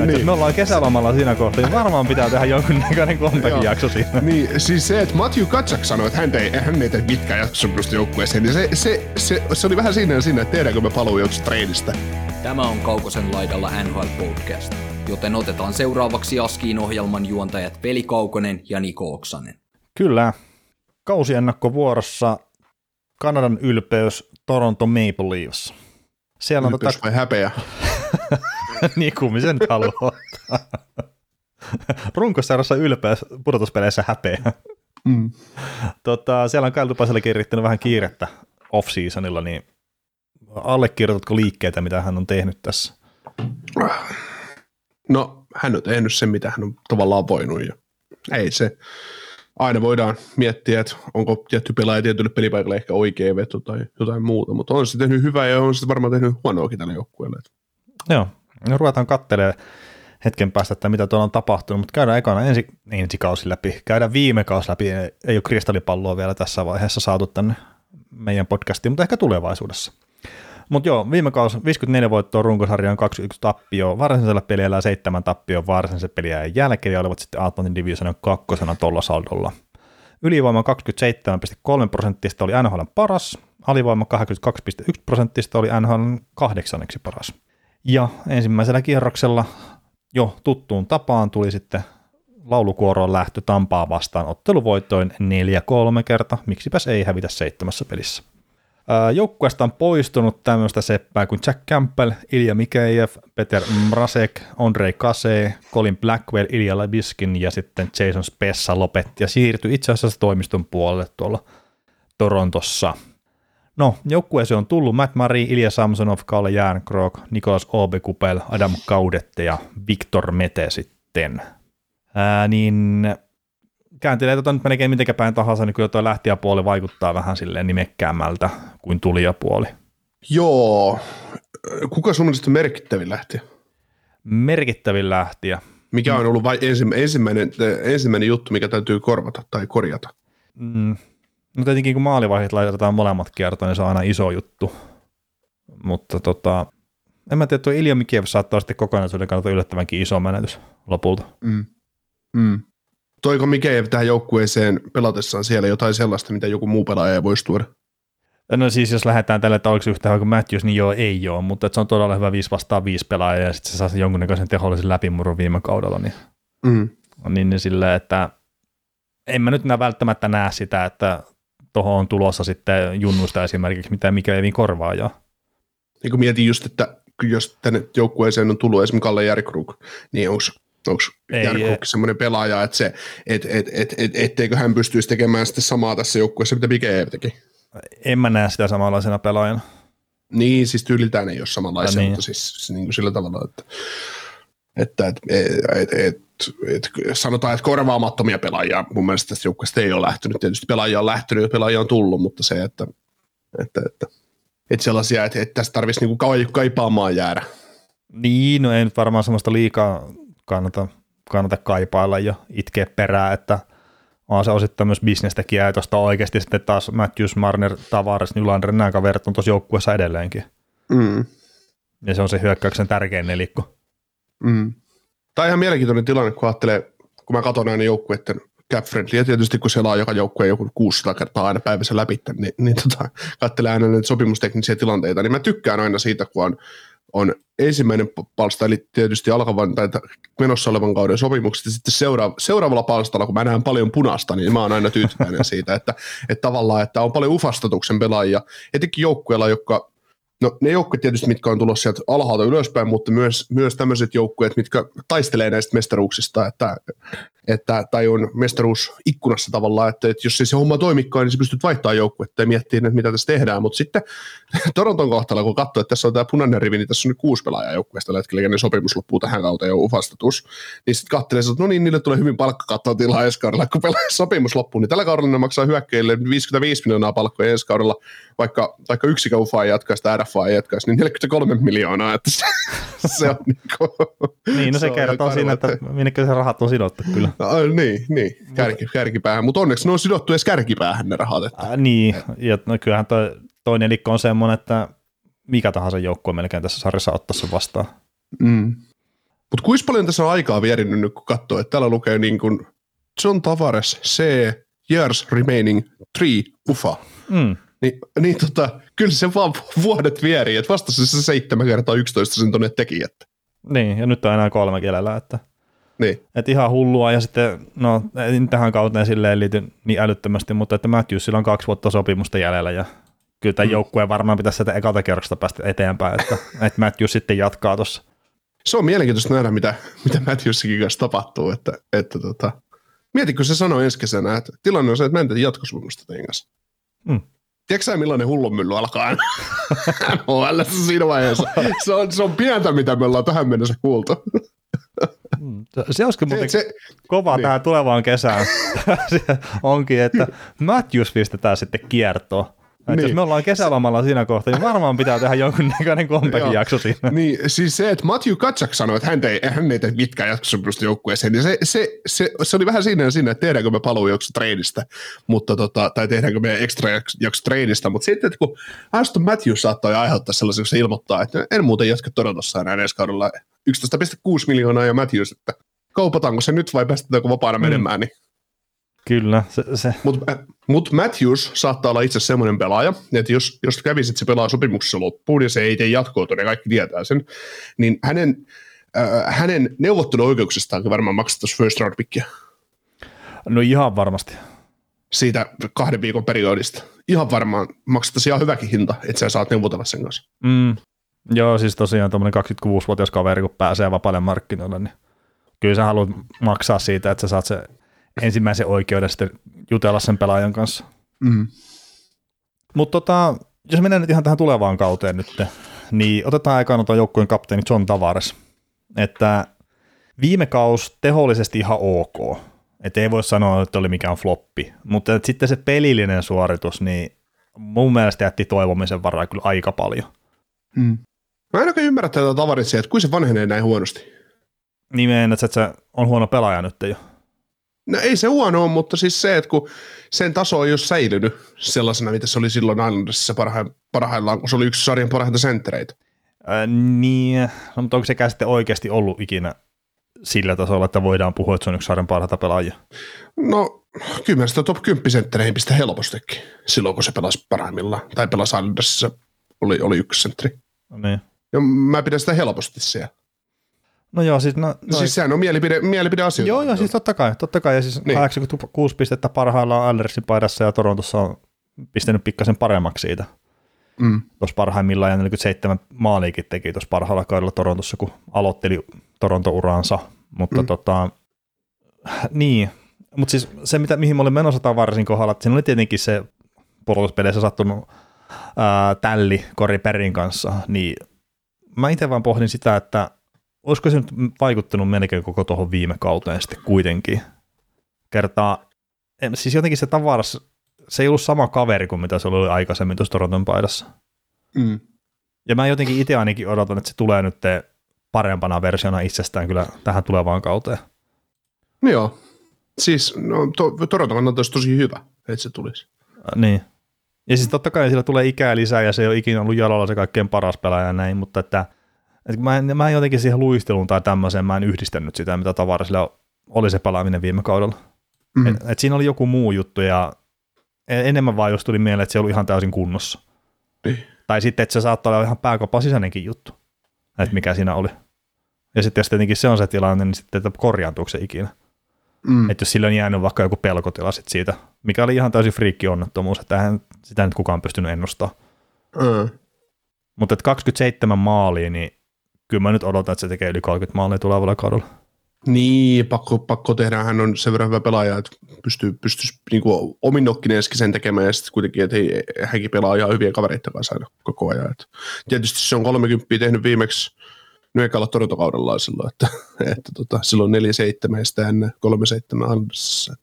Niin. Jos me ollaan kesälomalla siinä kohtaa, niin varmaan pitää tehdä jonkunnäköinen jakso siinä. Niin, siis se, että Matthew Katsak sanoi, että hän ei, hän ei tee mitkään jaksosopimusta joukkueeseen, niin se, se, se, se, oli vähän siinä ja siinä, että tehdäänkö me paluu joskus treenistä. Tämä on Kaukosen laidalla NHL Podcast, joten otetaan seuraavaksi Askiin ohjelman juontajat Veli Kaukonen ja Niko Oksanen. Kyllä. Kausiennakko vuorossa Kanadan ylpeys Toronto Maple Leafs. Siellä on ylpeys tota... vai häpeä? niin kummin sen haluaa ottaa. Runkosarjassa ylpeys, pudotuspeleissä häpeä. Mm. Tota, siellä on Kyle Tupasellekin yrittänyt vähän kiirettä off-seasonilla, niin allekirjoitatko liikkeitä, mitä hän on tehnyt tässä? No, hän on tehnyt sen, mitä hän on tavallaan voinut, ja ei se. Aina voidaan miettiä, että onko tietty pelaaja tietylle pelipaikalle ehkä oikea veto tai jotain muuta, mutta on se tehnyt hyvää ja on se varmaan tehnyt huonoakin tälle joukkueelle. Joo, no ruvetaan katselemaan hetken päästä, että mitä tuolla on tapahtunut, mutta käydään ekana ensi, ensi kausi läpi, käydään viime kausi läpi, ei ole kristallipalloa vielä tässä vaiheessa saatu tänne meidän podcastiin, mutta ehkä tulevaisuudessa. Mutta joo, viime kausi 54 voittoa runkosarjaan 21 tappio, varsinaisella pelillä 7 tappio varsinaisen pelien jälkeen ja olivat sitten Atlantin Divisionin kakkosena tuolla saldolla. Ylivoima 27,3 prosenttista oli NHL paras, alivoima 82,1 prosenttista oli NHL kahdeksanneksi paras. Ja ensimmäisellä kierroksella jo tuttuun tapaan tuli sitten laulukuoroon lähtö Tampaa vastaan otteluvoitoin 4-3 kerta, miksipäs ei hävitä seitsemässä pelissä. Joukkueesta on poistunut tämmöistä seppää kuin Jack Campbell, Ilja Mikejev, Peter Mrasek, Andrei Kase, Colin Blackwell, Ilja Labiskin ja sitten Jason Spessa lopetti ja siirtyi itse asiassa toimiston puolelle tuolla Torontossa. No, joukkueeseen on tullut Matt Murray, Ilja Samsonov, Kalle Järnkrok, Nikolas Obekupel, Adam Kaudette ja Victor Mete sitten. Ää, niin kääntelee tota nyt melkein mitenkä päin tahansa, niin kyllä tuo lähtiäpuoli vaikuttaa vähän silleen nimekkäämmältä kuin tulijapuoli. Joo. Kuka sun mielestä merkittävin lähtiä? Merkittävin lähtiä. Mikä on ollut vai ensimmäinen, ensimmäinen juttu, mikä täytyy korvata tai korjata? Mm. No tietenkin kun maalivaiheet laitetaan molemmat kiertoon, niin se on aina iso juttu. Mutta tota, en mä tiedä, tuo Ilja Mikiev saattaa sitten kokonaisuuden kannalta yllättävänkin iso menetys lopulta. Mm. Mm toiko Mikejev tähän joukkueeseen pelatessaan siellä jotain sellaista, mitä joku muu pelaaja ei voisi tuoda? No siis jos lähdetään tälle, että oliko yhtä hyvä kuin Matthews, niin joo, ei ole, mutta se on todella hyvä 5 vastaan 5 pelaaja ja sitten se saa jonkunnäköisen tehollisen läpimurron viime kaudella, niin, mm. niin, niin silleen, että en mä nyt välttämättä näe sitä, että tuohon on tulossa sitten junnusta esimerkiksi, mitä mikä ei korvaa jo. Niin kun mietin just, että jos tänne joukkueeseen on tullut esimerkiksi Kalle Järkruk, niin onko onko Jarkko semmoinen pelaaja, että se, et, et, et, et, etteikö hän pystyisi tekemään sitten samaa tässä joukkueessa, mitä Mike teki? En mä näe sitä samanlaisena pelaajana. Niin, siis tyyliltään ei ole samanlaisia, niin. mutta siis niin kuin sillä tavalla, että, että et, et, et, et, sanotaan, että korvaamattomia pelaajia mun mielestä tästä joukkueesta ei ole lähtenyt. Tietysti pelaajia on lähtenyt ja pelaajia on tullut, mutta se, että, että, että, että sellaisia, että, että tästä tarvitsisi niinku kaipaamaan jäädä. Niin, no ei nyt varmaan semmoista liikaa kannata, kannata kaipailla ja itkeä perää, että on se osittain myös bisnestekijä, ja tuosta oikeasti sitten taas Matthews, Marner, Tavares, Nylander, nämä kaverit on tuossa joukkueessa edelleenkin. Mm. Ja se on se hyökkäyksen tärkein nelikko. Mm. Tämä on ihan mielenkiintoinen tilanne, kun ajattelee, kun mä katson aina joukkueiden cap friendly, ja tietysti kun siellä on joka joukkue joku 600 kertaa aina päivässä läpi, niin, niin tota, katselee aina näitä sopimusteknisiä tilanteita, niin mä tykkään aina siitä, kun on on ensimmäinen palsta, eli tietysti alkavan tai menossa olevan kauden sopimukset, ja sitten seuraava, seuraavalla palstalla, kun mä näen paljon punasta, niin mä oon aina tyytyväinen siitä, että, että tavallaan, että on paljon ufastatuksen pelaajia, etenkin joukkueella, jotka No ne joukkueet tietysti, mitkä on tulossa sieltä alhaalta ylöspäin, mutta myös, myös tämmöiset joukkueet, mitkä taistelee näistä mestaruuksista, että, että, tai on mestaruus ikkunassa tavallaan, että, että jos ei se homma toimikaan, niin sä pystyt vaihtamaan joukkuetta ja miettimään, että mitä tässä tehdään, mutta sitten Toronton kohtalla, kun katsoo, että tässä on tämä punainen rivi, niin tässä on nyt kuusi pelaajaa joukkueesta tällä hetkellä, ne sopimus loppuu tähän kautta jo ufastatus, niin sitten katselee, että no niin, niille tulee hyvin palkkakattoa tilaa ensi kaudella, kun pelaa sopimus loppuu, niin tällä kaudella ne maksaa hyökkäille 55 miljoonaa palkkoja ensi kaudella, vaikka, vaikka yksikään ufa ei jatkaa sitä leffaa jatkaisi, niin 43 miljoonaa, että se, se on niin kuin, Niin, no se, se kertoo siinä, että arvoa, minnekä se rahat on sidottu kyllä. No, niin, niin, kärki, kärkipäähän, mutta onneksi ne on sidottu edes kärkipäähän ne rahat. Että. Äh, niin, ja no kyllähän toi, toi nelikko on semmoinen, että mikä tahansa joukkue melkein tässä sarjassa ottaa sen vastaan. Mm. Mutta kuinka paljon tässä on aikaa vierinyt nyt, kun katsoo, että täällä lukee niin kuin John Tavares, C, years remaining, three, ufa. Mm. Niin, niin tota, kyllä se vaan vuodet vierii, että vasta se 7 kertaa 11 sen tonne teki, että. Niin, ja nyt on enää kolme kielellä, että Niin. et ihan hullua, ja sitten, no tähän kauteen silleen liity niin älyttömästi, mutta että Matthewsilla on kaksi vuotta sopimusta jäljellä, ja kyllä tämän Mm. joukkueen varmaan pitäisi sieltä ekalta kerroksesta päästä eteenpäin, että, että Matthews sitten jatkaa tuossa. Se on mielenkiintoista nähdä, mitä, mitä Matthewsikin kanssa tapahtuu, että, että tota, mietitkö se sanoi ensi kesänä, että tilanne on se, että mä en tee jatkosopimusta teidän kanssa. Mm. Tiedätkö millainen hullunmylly alkaa NHL siinä vaiheessa? Se on, se on pientä, mitä me ollaan tähän mennessä kuultu. Se olisikin muuten Se, kova niin. tähän tulevaan kesään. Onkin, että Matthews pistetään sitten kiertoon. Niin. jos me ollaan kesälomalla siinä kohtaa, niin varmaan pitää tehdä jonkunnäköinen comeback-jakso siinä. niin, siis se, että Matthew Katsak sanoi, että hän ei, hän ei tee mitkään jatkosopimusta joukkueeseen, niin se, se, se, se, oli vähän siinä ja siinä, että tehdäänkö me paluu jakso treenistä, mutta tota, tai tehdäänkö me ekstra jakso, jakso treenistä, mutta sitten, että kun Aston Matthews saattoi aiheuttaa sellaisen, kun se ilmoittaa, että en muuten jatka Torontossa enää ensi kaudella 11,6 miljoonaa ja Matthews, että kaupataanko se nyt vai päästetäänkö vapaana menemään, niin Kyllä, se, se mutta mut Matthews saattaa olla itse semmoinen pelaaja, että jos, jos kävisi, että se pelaa sopimuksessa loppuun ja se ei tee jatkoa, ja kaikki tietää sen, niin hänen, äh, hänen neuvotteluoikeuksistaan varmaan maksettaisiin first round pickia no ihan varmasti. siitä kahden viikon periodista. Ihan varmaan maksettaisiin ihan hyväkin hinta, että sä saat neuvotella sen kanssa. Mm. Joo, siis tosiaan tuommoinen 26-vuotias kaveri, kun pääsee vapaille markkinoille, niin kyllä sä haluat maksaa siitä, että sä saat se ensimmäisen oikeuden sitten jutella sen pelaajan kanssa. Mm. Mutta tota, jos mennään nyt ihan tähän tulevaan kauteen nyt, niin otetaan aikaan tuon joukkueen kapteeni John Tavares. Että viime kaus tehollisesti ihan ok. Että ei voi sanoa, että oli mikään floppi. Mutta sitten se pelillinen suoritus, niin mun mielestä jätti toivomisen varaa kyllä aika paljon. Mm. Mä en oikein ymmärrä tätä tavaritsia, että kuin se vanhenee näin huonosti. Nimeen, että se on huono pelaaja nyt jo. No ei se huono ole, mutta siis se, että kun sen taso ei ole säilynyt sellaisena, mitä se oli silloin Islandersissa parha- parhaillaan, kun se oli yksi sarjan parhaita senttereitä. Ää, niin, no, mutta onko sekään sitten oikeasti ollut ikinä sillä tasolla, että voidaan puhua, että se on yksi sarjan parhaita pelaajia? No, kyllä mä sitä top 10 senttereihin pistä helpostikin, silloin kun se pelasi parhaimmillaan. Tai pelasi Islandersissa, oli, oli yksi sentteri. No Niin. Ja mä pidän sitä helposti siellä. No joo, siis, no, No, siis sehän on mielipide, mielipideasioita. Joo, joo, siis totta kai, totta kai. Ja siis Niin. niin. 86 pistettä parhaillaan Allersin paidassa ja Torontossa on pistänyt pikkasen paremmaksi siitä. Mm. Tuossa parhaimmillaan ja 47 maaliikin teki tuossa parhaalla kaudella Torontossa, kun aloitteli Toronto-uraansa. Mutta Mm. tota, niin, mutta siis se, mitä, mihin mä olin menossa varsin kohdalla, että siinä oli tietenkin se pudotuspeleissä sattunut ää, tälli Kori Perin kanssa, niin mä itse vaan pohdin sitä, että olisiko se nyt vaikuttanut melkein koko tuohon viime kauteen sitten kuitenkin. Kertaa, en- siis jotenkin se tavaras, se ei ollut sama kaveri kuin mitä se oli aikaisemmin tuossa Toronton paidassa. Mm. Ja mä jotenkin itse ainakin odotan, että se tulee nyt parempana versiona itsestään kyllä tähän tulevaan kauteen. No joo. Siis no, to, Toronto kannalta olisi tosi hyvä, että se tulisi. Äh, Niin. Ja siis totta kai sillä tulee ikää lisää ja se ei ole ikinä ollut jalalla se kaikkein paras pelaaja ja näin, mutta että, että mä, en, mä en jotenkin siihen luisteluun tai tämmöiseen, mä en yhdistänyt sitä, mitä tavarisilla oli se pelaaminen viime kaudella. Mm. Et, et siinä oli joku muu juttu ja en- enemmän vaan just tuli mieleen, että se oli ihan täysin kunnossa. Niin. Tai sitten, että se saattaa olla ihan pääkopan sisäinenkin juttu, että mikä siinä oli. Ja sitten jos tietenkin se on se tilanne, niin sitten, että korjaantuuko se ikinä. Mm. Että jos sillä on jäänyt vaikka joku pelkotila sit siitä, mikä oli ihan täysin friikki onnettomuus, että eihän sitä nyt kukaan pystynyt ennustamaan. Mm. Mutta että 27 maalia, niin kyllä mä nyt odotan, että se tekee yli 30 maalia tulevalla kaudella. Niin, pakko, pakko tehdä. Hän on sen verran hyvä pelaaja, että pystyy, pystyisi niin omin nokkineenkin sen tekemään ja sitten kuitenkin, että hei, hänkin pelaa ihan hyviä kavereita kanssa aina koko ajan. Et tietysti se on 30 tehnyt viimeksi nyt ekalla Toronto-kaudellaan silloin, että, että tota, silloin 4-7 ja sitä ennen 3-7 Andersissa.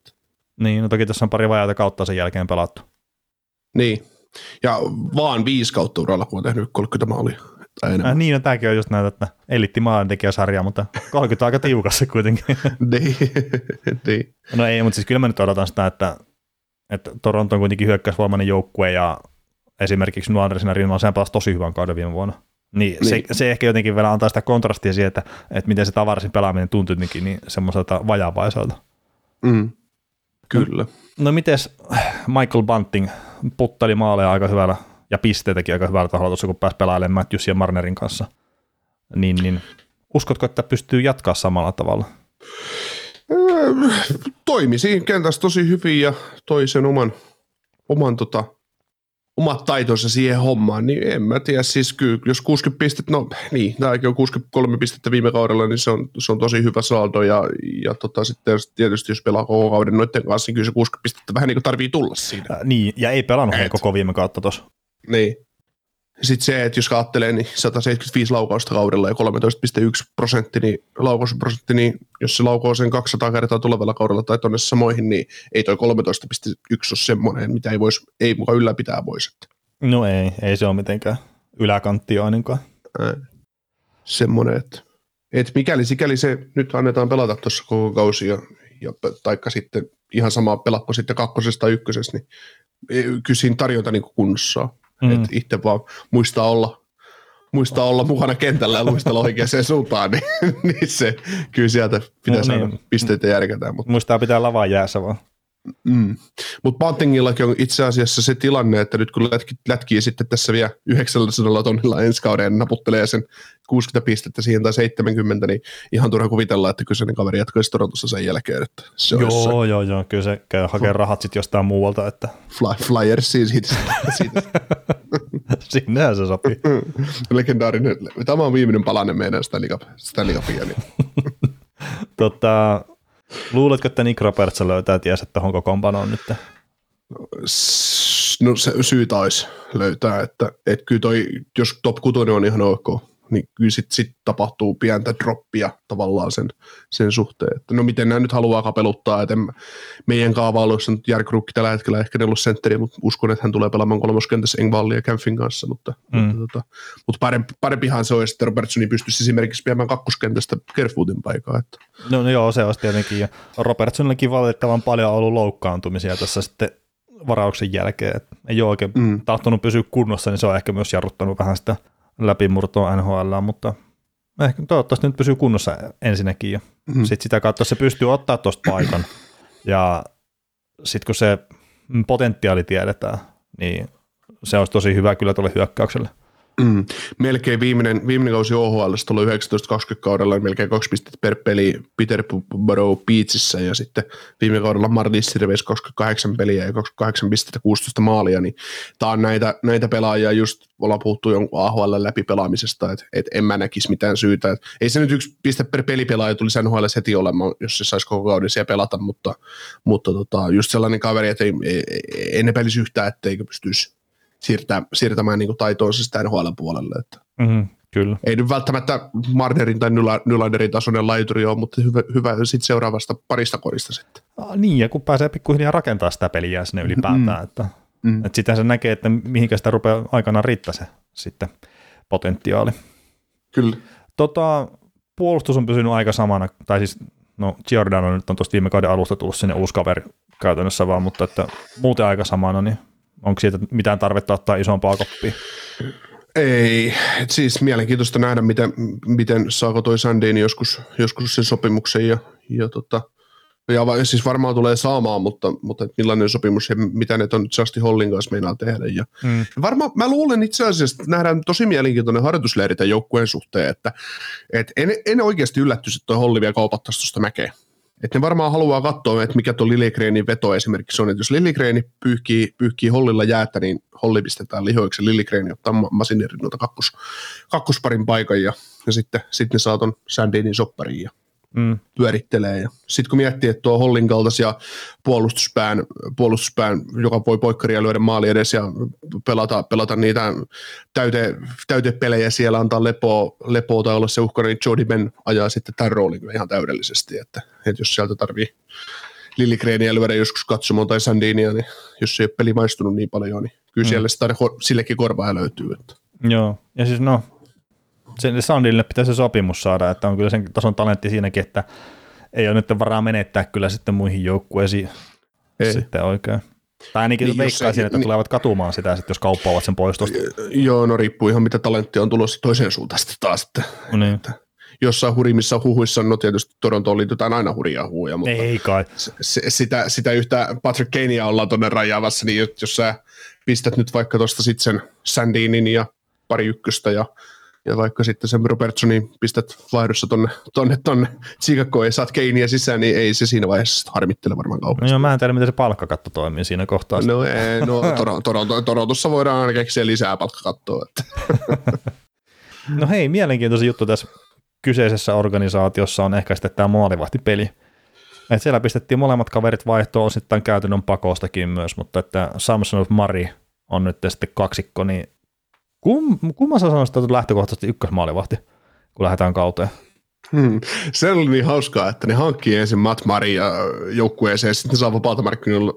Niin, no toki tässä on pari vajaata kautta sen jälkeen pelattu. Niin, Ja vaan viisi kautta uralla, kun on tehnyt 30 maalia tai enemmän. Äh, niin, no, tämäkin on just näitä, että elitti maalintekijäsarja, mutta 30 on aika tiukassa kuitenkin. niin, niin. No ei, mutta siis kyllä mä nyt odotan sitä, että, että Toronto on kuitenkin hyökkäysvoimainen joukkue ja esimerkiksi Nuandersina rinnalla sehän pelasi tosi hyvän kauden viime vuonna. Niin, niin. Se, se, ehkä jotenkin vielä antaa sitä kontrastia siihen, että, että miten se tavarisin pelaaminen tuntui jotenkin niin semmoiselta vajavaiselta. Mm. Kyllä. No, no mites Michael Bunting putteli maaleja aika hyvällä ja pisteitäkin aika hyvällä taholla tuossa, kun pääsi pelailemaan Matthews ja Marnerin kanssa. Niin, niin uskotko, että pystyy jatkaa samalla tavalla? Toimi siinä kentässä tosi hyvin ja toi sen oman, oman tota, omat taitonsa siihen hommaan, niin en mä tiedä, siis kyllä, jos 60 pistettä, no niin, tämäkin on 63 pistettä viime kaudella, niin se on, se on tosi hyvä saldo, ja, ja tota, sitten tietysti jos pelaa koko kauden noiden kanssa, niin kyllä se 60 pistettä vähän niin kuin tarvii tulla siinä. Äh, niin, ja ei pelannut Et. koko viime kautta tuossa. Niin, sitten se, että jos ajattelee, niin 175 laukausta kaudella ja 13,1 prosentti, niin laukausprosentti, niin jos se laukoo sen 200 kertaa tulevalla kaudella tai tuonne samoihin, niin ei toi 13,1 ole semmoinen, mitä ei, vois, ei mukaan ylläpitää voisi. No ei, ei se ole mitenkään yläkantti ainakaan. Semmoinen, että, että mikäli sikäli se nyt annetaan pelata tuossa koko kausi ja, ja taikka sitten ihan sama pelakko sitten kakkosesta tai ykkösessä, niin kyllä siinä tarjonta niin kunnossa. Mm. Että itse vaan muistaa olla, muistaa olla mukana kentällä ja luistella oikeaan suuntaan, niin, niin se kyllä sieltä pitää no, saada niin. pisteitä järkätään. Mutta. Muistaa pitää lavaa jäässä vaan. Mm. Mutta Buntingillakin on itse asiassa se tilanne, että nyt kun lätki, lätkii sitten tässä vielä 900 tonnilla ensi kauden naputtelee sen 60 pistettä siihen tai 70, niin ihan turha kuvitella, että kyseinen kaveri jatkaisi Torontossa sen jälkeen. Että se joo, jossain. joo, joo, kyllä se käy hakemaan rahat sitten jostain muualta. Että. Fly, Flyersiin siitä. siitä. Sinnehän se sopii. Legendaarinen. Tämä on viimeinen palanen meidän Stanley Cupia. Niin. tota, Luuletko, että Nick Roberts löytää tiesä tuohon kokoonpanoon nyt? No se syytä olisi löytää, että, että kyllä toi, jos top 6 on ihan ok, niin kyllä sitten sit tapahtuu pientä droppia tavallaan sen, sen suhteen. Että no miten nämä nyt haluaa kapeluttaa, että meidän kaavailuissa nyt Järkrukki tällä hetkellä ehkä sentteri, mutta uskon, että hän tulee pelaamaan kolmoskentässä Engvallin ja Kämpfin kanssa, mutta, mm. mutta, tota, mutta parempi, parempihan se olisi, että Robertsoni pystyisi esimerkiksi viemään kakkoskentästä Kerfootin paikkaa. Että. No, no joo, se olisi tietenkin. Ja Robertsonillakin valitettavan paljon ollut loukkaantumisia tässä sitten varauksen jälkeen. Että ei ole oikein mm. tahtonut pysyä kunnossa, niin se on ehkä myös jarruttanut vähän sitä läpimurtoa NHL, mutta ehkä toivottavasti nyt pysyy kunnossa ensinnäkin ja mm. sitten sitä kautta se pystyy ottaa tuosta paikan ja sitten kun se potentiaali tiedetään, niin se olisi tosi hyvä kyllä tuolle hyökkäykselle. Mm. Melkein viimeinen, viimeinen kausi OHL oli 19-20 kaudella, melkein kaksi pistettä per peli Peterborough Beachissä ja sitten viime kaudella Martin Sirveis 28 peliä ja 28 pistettä 16 maalia, niin tämä on näitä, näitä pelaajia just, ollaan puhuttu jonkun AHL läpi pelaamisesta, että et en mä näkisi mitään syytä. Et ei se nyt yksi piste per pelipelaaja tulisi NHL heti olemaan, jos se saisi koko kauden siellä pelata, mutta, mutta tota, just sellainen kaveri, että ei, ei, ei, ei ne pelisi yhtään, etteikö pystyisi siirtää, siirtämään niin taitoonsa sitä NHL-puolelle. Että mm-hmm, kyllä. Ei nyt välttämättä Marnerin tai Nylanderin tasoinen laituri ole, mutta hyvä, hyvä sitten seuraavasta parista korista sitten. Ah, niin, ja kun pääsee pikkuhiljaa rakentaa sitä peliä sinne ylipäätään, mm. että, mm. että sitten se näkee, että mihinkä sitä rupeaa aikanaan riittää se sitten potentiaali. Kyllä. Tota, puolustus on pysynyt aika samana, tai siis no Giordano nyt on tuosta viime kauden alusta tullut sinne uusi kaveri käytännössä vaan, mutta että muuten aika samana, niin Onko siitä mitään tarvetta ottaa isompaa koppia? Ei, Et siis mielenkiintoista nähdä, miten, miten saako toi Sandin joskus, joskus sen sopimuksen ja, ja, tota, ja siis varmaan tulee saamaan, mutta, mutta millainen sopimus ja mitä ne on Justin Hollin kanssa meinaa tehdä. Ja mm. varmaan, mä luulen itse asiassa, että nähdään tosi mielenkiintoinen harjoitusleiri tämän joukkueen suhteen, että et en, en oikeasti yllättyisi, että toi Holli vielä kaupattaisi tuosta mäkeä. Että ne varmaan haluaa katsoa, että mikä tuo Lilligreenin veto esimerkiksi on, että jos Lilligreeni pyyhkii, pyyhkii Hollilla jäätä, niin Holli pistetään lihoiksi ja Lilligreeni ottaa Masinerin noita kakkos, kakkosparin paikan ja, ja sitten, sitten ne saa ton Sandinin soppariin ja mm. pyörittelee. Ja sitten kun miettii, että tuo Hollin kaltaisia puolustuspään, puolustuspään, joka voi poikkaria lyödä maali edes ja pelata, pelata niitä täyte, täytepelejä siellä, antaa lepoa, lepoa tai olla se uhkana, niin Jody Ben ajaa sitten tämän roolin ihan täydellisesti, että, että jos sieltä tarvii Lilligreeniä lyödä joskus katsomaan tai Sandinia, niin jos ei ole peli maistunut niin paljon, niin kyllä mm. siellä sitä sillekin korvaa löytyy. Että. Joo, ja siis no, sen Sandille pitää se sopimus saada, että on kyllä sen tason talentti siinäkin, että ei ole nyt varaa menettää kyllä sitten muihin joukkueisiin ei. sitten oikein. Tai ainakin niin, veikkaisin, että niin, tulevat katumaan sitä, sit, jos kauppaavat sen poistosta. Joo, no riippuu ihan mitä talenttia on tulossa toiseen suuntaan sitten taas. Että, no niin. että jossain hurimissa huhuissa, no tietysti Torontoon liitytään aina hurjaa huuja, mutta Ei kai. S- sitä, sitä yhtä Patrick Kanea ollaan tuonne rajaavassa, niin jos sä pistät nyt vaikka tuosta sitten sen Sandinin ja pari ykköstä ja ja vaikka sitten sen Robertsonin pistät vaihdossa tonne, tonne, tonne Chicagoon ja saat Keiniä sisään, niin ei se siinä vaiheessa harmittele varmaan kauheasti. No joo, mä en tiedä, miten se palkkakatto toimii siinä kohtaa. No, ei, no Toronto, Torontossa voidaan aina keksiä lisää palkkakattoa. Että. no hei, mielenkiintoinen juttu tässä kyseisessä organisaatiossa on ehkä sitten tämä maalivahtipeli. Et siellä pistettiin molemmat kaverit vaihtoon osittain käytännön pakostakin myös, mutta että Samson of Mari on nyt sitten kaksikko, niin kum, kumman sä sanoisit, että lähtökohtaisesti ykkösmaalivahti, kun lähdetään kauteen? Hmm. Se oli niin hauskaa, että ne hankkii ensin Matt Maria joukkueeseen, ja sitten saa vapaalta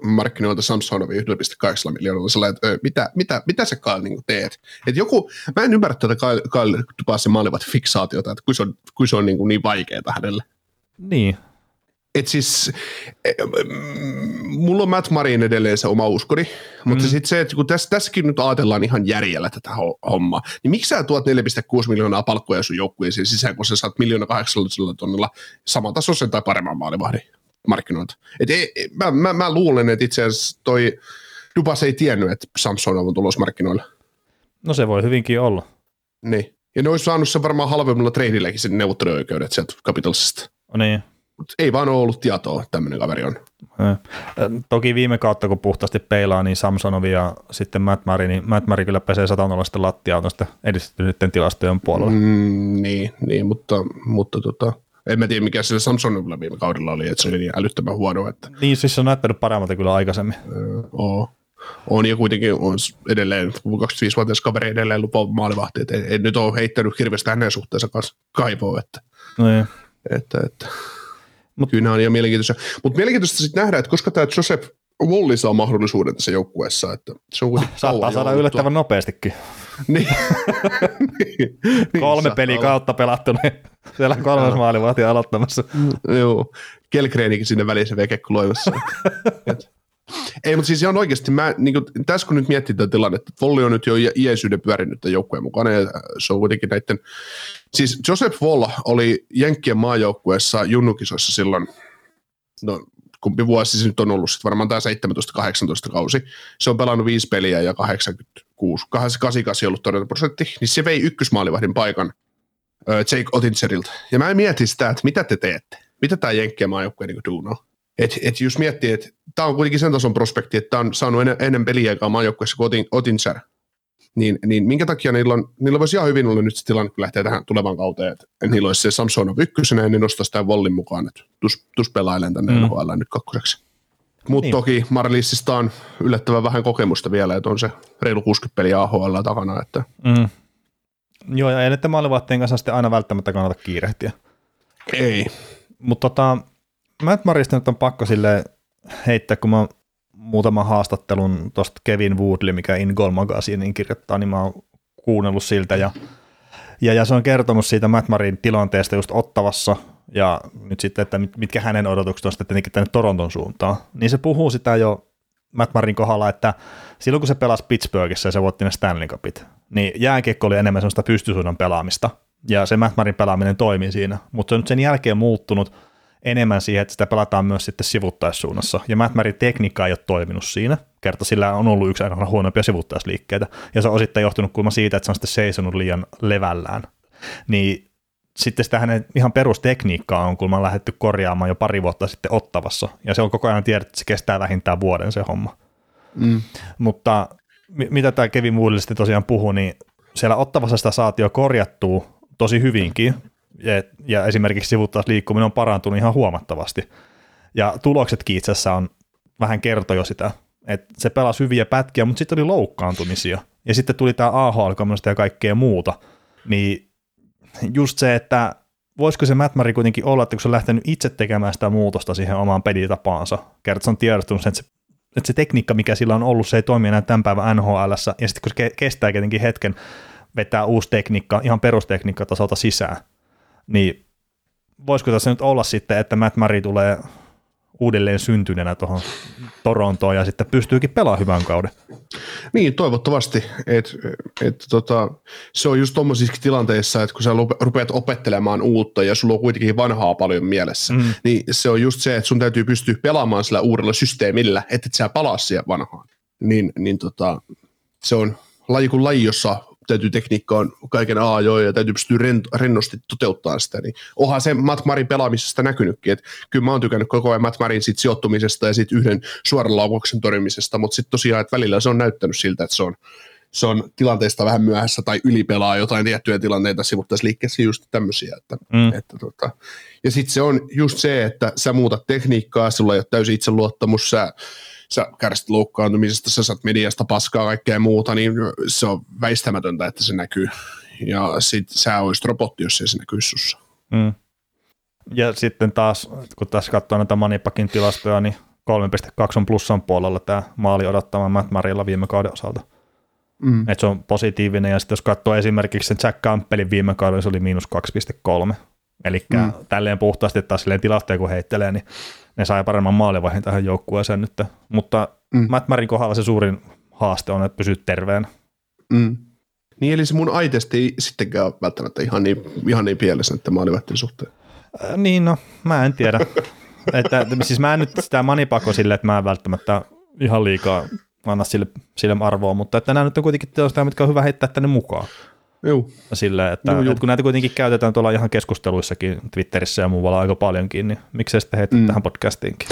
markkinoilta Samsonovi 1,8 miljoonalla. Sellainen, että mitä, mitä, mitä sä Kyle niin teet? Et joku, mä en ymmärrä tätä Kyle, Kyle Dubassin maalivat fiksaatiota, että kun se on, kun se on niin, niin vaikeaa hänelle. Niin, et siis, e, mulla on Matt Marin edelleen se oma uskoni, mutta mm. sitten se, että kun tässä, tässäkin nyt ajatellaan ihan järjellä tätä hommaa, niin miksi sä tuot 4,6 miljoonaa palkkoja sun joukkueeseen sisään, kun sä saat miljoona 800 tonnilla saman tasoisen tai paremman maalivahdin markkinoilta. Et ei, mä, mä, mä, luulen, että itse asiassa toi Dubas ei tiennyt, että Samson on tulossa markkinoilla. No se voi hyvinkin olla. Niin. Ja ne olisi saanut sen varmaan halvemmalla treidilläkin sen neuvotteluoikeudet sieltä Capitalsista. Niin. Mutta ei vaan ole ollut tietoa, että tämmöinen kaveri on. Toki viime kautta, kun puhtaasti peilaa, niin Samsonovi ja sitten Matt Murray, niin Matt Murray kyllä pesee satanolaisten lattiaa tuosta edistyneiden tilastojen puolella. Mm, niin, niin, mutta, mutta tota, en mä tiedä mikä se Samsonilla viime kaudella oli, että se oli niin älyttömän huono. Että... Niin, siis se on näyttänyt paremmalta kyllä aikaisemmin. Öö, oo. On ja kuitenkin on edelleen, 25-vuotias kaveri edelleen lupa maalivahti, että ei, ei, nyt ole heittänyt hirveästi hänen suhteensa kanssa kaivoa. Että, no että, että, Mut, Kyllä nämä on ihan mielenkiintoisia. Mutta mielenkiintoista sitten nähdä, että koska tämä Joseph Wolli saa mahdollisuuden tässä joukkueessa. Että se on Saattaa saada yllättävän nopeastikin. niin. niin. Kolme peliä kautta pelattu, niin siellä on kolmas maali vaatii aloittamassa. Joo, Kelkreenikin sinne se vekekkuloimassa. Ei, mutta siis ihan oikeasti, mä, niin kuin, tässä kun nyt miettii tätä tilannetta, Volli on nyt jo iäisyyden pyörinyt tämän joukkueen mukana, ja se on kuitenkin näiden, siis Joseph Voll oli Jenkkien maajoukkueessa junnukisoissa silloin, no kumpi vuosi se nyt on ollut, sitten varmaan tämä 17-18 kausi, se on pelannut viisi peliä ja 86, 88 ollut todella prosentti, niin se vei ykkösmaalivahdin paikan Jake Otinserilta. Ja mä mietin sitä, että mitä te teette, mitä tämä Jenkkien maajoukkue niin duunoo. Et, et jos miettii, että tämä on kuitenkin sen tason prospekti, että tämä on saanut ennen, ennen peliaikaa maajoukkueessa kuin Otin, Otinser, niin, niin minkä takia niillä, on, niillä voisi ihan hyvin olla nyt se tilanne, kun lähtee tähän tulevaan kauteen, että niillä olisi se Samsonov ykkösenä ja ne nostaisi tämän Vollin mukaan, että tus, tus pelailen tänne mm. NHL nyt kakkoseksi. Mutta niin. toki Marlissista on yllättävän vähän kokemusta vielä, että on se reilu 60 peliä AHL takana. Että. Mm. Joo, ja ei näiden maalivahteen kanssa sitten aina välttämättä kannata kiirehtiä. Ei. Mutta tota, Matt Marista nyt on pakko sille heittää, kun mä muutaman haastattelun tuosta Kevin Woodley, mikä In Goal Magazinein kirjoittaa, niin mä oon kuunnellut siltä ja, ja, ja se on kertonut siitä Matt Marin tilanteesta just Ottavassa ja nyt sitten, että mitkä hänen odotukset on sitten tietenkin tänne Toronton suuntaan, niin se puhuu sitä jo Matt Marin kohdalla, että silloin kun se pelasi Pittsburghissa ja se voitti ne Stanley Cupit, niin jääkiekko oli enemmän sellaista pystysuunnan pelaamista ja se Matt Marin pelaaminen toimii siinä, mutta se on nyt sen jälkeen muuttunut – enemmän siihen, että sitä pelataan myös sitten sivuttaissuunnassa. Ja Matt Marin tekniikka ei ole toiminut siinä. Kerta sillä on ollut yksi aina huonompia sivuttaisliikkeitä. Ja se on osittain johtunut kulma siitä, että se on sitten seisonut liian levällään. Niin sitten sitä hänen ihan perustekniikkaa on kulma lähdetty korjaamaan jo pari vuotta sitten ottavassa. Ja se on koko ajan tiedetty, että se kestää vähintään vuoden se homma. Mm. Mutta mitä tämä Kevin sitten tosiaan puhui, niin siellä ottavassa sitä saatiin jo korjattua tosi hyvinkin, ja, ja esimerkiksi sivuttaas liikkuminen on parantunut ihan huomattavasti. Ja tuloksetkin itse asiassa on vähän kertoi jo sitä, että se pelasi hyviä pätkiä, mutta sitten oli loukkaantumisia. Ja sitten tuli tämä AHL ja kaikkea muuta. Niin just se, että voisiko se Murray kuitenkin olla, että kun se on lähtenyt itse tekemään sitä muutosta siihen omaan pelitapaansa, kertaa se on tiedostunut sen, että se, että se tekniikka, mikä sillä on ollut, se ei toimi enää tämän päivän nhl ja sitten kun se kestää tietenkin hetken vetää uusi tekniikka, ihan perustekniikka tasolta sisään, niin voisiko tässä nyt olla sitten, että Matt Murray tulee uudelleen syntyneenä tuohon Torontoon ja sitten pystyykin pelaamaan hyvän kauden. Niin, toivottavasti. Et, et, tota, se on just tuommoisissa tilanteissa, että kun sä rupeat opettelemaan uutta ja sulla on kuitenkin vanhaa paljon mielessä, mm. niin se on just se, että sun täytyy pystyä pelaamaan sillä uudella systeemillä, että et sä palaa siihen vanhaan. Niin, niin tota, se on laji kuin laji, jossa täytyy tekniikka on kaiken A jo ja täytyy pystyä rennosti toteuttaa sitä, niin onhan se Matt Marin pelaamisesta näkynytkin, että kyllä mä oon tykännyt koko ajan Matt Marin sit sijoittumisesta ja sitten yhden suoran laukauksen torjumisesta, mutta sitten tosiaan, että välillä se on näyttänyt siltä, että se on, se on tilanteesta vähän myöhässä tai ylipelaa jotain tiettyjä tilanteita sivuttaisliikkeessä just tämmöisiä. Että, mm. että tota. Ja sitten se on just se, että sä muutat tekniikkaa, sulla ei ole täysin itseluottamus, sä sä kärsit loukkaantumisesta, sä saat mediasta paskaa kaikkea muuta, niin se on väistämätöntä, että se näkyy. Ja sit sä olisit robotti, jos ei se näkyisi sussa. Mm. Ja sitten taas, kun tässä katsoo näitä Manipakin tilastoja, niin 3.2 on plussan puolella tämä maali odottama Matt Marilla viime kauden osalta. Mm. Et se on positiivinen, ja sitten jos katsoo esimerkiksi sen Jack Campbellin viime kauden, se oli miinus 2.3. Eli mm. tälleen puhtaasti taas silleen tilastoja kun heittelee, niin ne sai paremman maalivahin tähän joukkueeseen nyt. Mutta mm. Matt Marin kohdalla se suurin haaste on, että pysyt terveen. Mm. Niin eli se mun aitesti ei sittenkään ole välttämättä ihan niin, ihan niin pielessä että maalivahtin suhteen. Äh, niin no, mä en tiedä. että, siis mä en nyt sitä manipako sille, että mä en välttämättä ihan liikaa anna sille, sille arvoa, mutta että nämä nyt on kuitenkin teosta, mitkä on hyvä heittää tänne mukaan. Joo. Silleen, että, joo, joo. että kun näitä kuitenkin käytetään tuolla ihan keskusteluissakin Twitterissä ja muualla aika paljonkin, niin miksei sitten heitä mm. tähän podcastiinkin?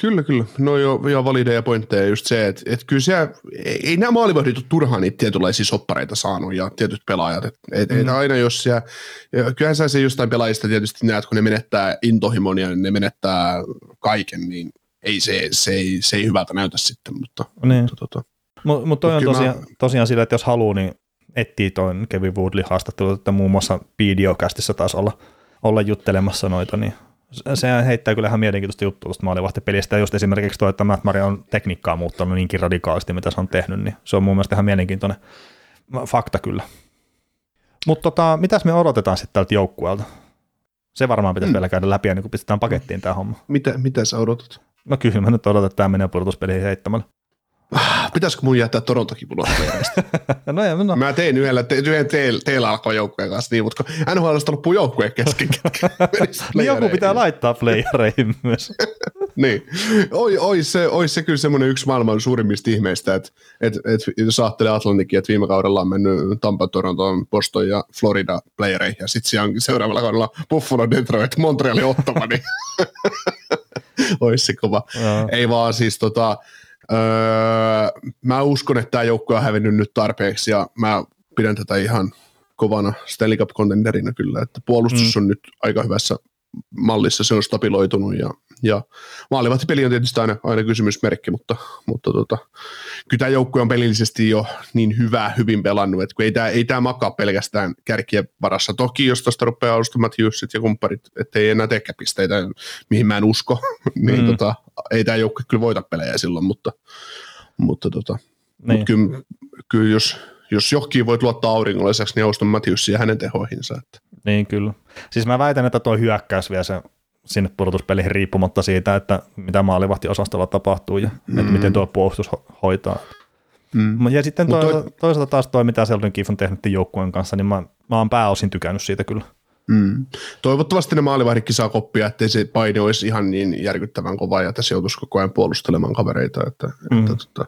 Kyllä, kyllä. No jo ihan valideja pointteja just se, että, että kyllä se, ei, nämä maalivahdit ole turhaan niitä tietynlaisia soppareita saanut ja tietyt pelaajat. Et, et, mm. et aina jos siellä, kyllähän sä se jostain pelaajista tietysti näet, kun ne menettää intohimon ja ne menettää kaiken, niin ei se, se, ei, se ei hyvältä näytä sitten. Mutta, niin. mutta, tota, Mutta mut toi on tosiaan, mä... tosiaan sillä, että jos haluaa, niin etsii tuon Kevin Woodley haastattelu, että muun muassa videokästissä taas olla, olla juttelemassa noita, niin se heittää kyllä ihan mielenkiintoista juttua tuosta maalivahtipelistä. Just esimerkiksi tuo, että Matt Murray on tekniikkaa muuttanut niinkin radikaalisti, mitä se on tehnyt, niin se on mun mielestä ihan mielenkiintoinen fakta kyllä. Mutta tota, mitäs me odotetaan sitten tältä joukkueelta? Se varmaan pitäisi hmm. vielä käydä läpi, ennen kuin pistetään pakettiin tämä homma. Mitä, mitä sä odotat? No kyllä mä nyt odotan, että tämä menee pudotuspeliin heittämällä. Pitäisikö mun jättää Torontokin pudotuspeleissä? no, ja, no. Mä tein yhdellä, te, yhden teillä, alkoi joukkueen kanssa niin, mutta kun NHLista loppuu joukkueen kesken. niin joku pitää laittaa playereihin myös. niin. Oi, oi, se, oi se kyllä semmoinen yksi maailman suurimmista ihmeistä, että et, et, jos ajattelee Atlantikin, että viime kaudella on mennyt Tampa, Toronto, Boston ja Florida playereihin, ja sitten seuraavalla kaudella Buffalo, Detroit, Montreal, Ottawa, niin olisi se kova. No. Ei vaan siis tota, Öö, mä uskon, että tämä joukkue on hävinnyt nyt tarpeeksi ja mä pidän tätä ihan kovana Stanley Cup contenderina kyllä, että puolustus mm. on nyt aika hyvässä mallissa, se on stabiloitunut ja, ja maalivahtipeli on tietysti aina, aina kysymysmerkki, mutta, mutta tota, kyllä tämä joukkue on pelillisesti jo niin hyvä, hyvin pelannut, että kun ei tämä, ei tämä makaa pelkästään kärkien varassa. Toki jos tuosta rupeaa alustamaan Hughesit ja kumpparit, ettei enää tee pisteitä, mihin mä en usko, niin mm. tota, ei tämä joukkue kyllä voita pelejä silloin, mutta, mutta, tota, niin. mutta kyllä, kyllä jos, jos johonkin voit luottaa auringolliseksi, niin Auston Matthewsin ja hänen tehoihinsa. Että. Niin kyllä. Siis mä väitän, että tuo hyökkäys vie se sinne pudotuspeleihin riippumatta siitä, että mitä maalivahtiosastolla tapahtuu ja mm. että miten tuo puolustus ho- hoitaa. Mm. Ja sitten to- toi... toisaalta taas toi, mitä Sheldon Keefe on tehnyt joukkueen kanssa, niin mä, mä oon pääosin tykännyt siitä kyllä. Mm. Toivottavasti ne maalivahditkin saa koppia, ettei se paine olisi ihan niin järkyttävän kova ja tässä joutuisi koko ajan puolustelemaan kavereita. Että, mm. että, että...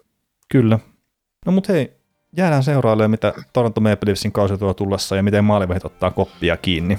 Kyllä. No mut hei, jäädään seurailemaan, mitä Toronto Maple Leafsin kausi tuo tullessa ja miten maalivahdit ottaa koppia kiinni.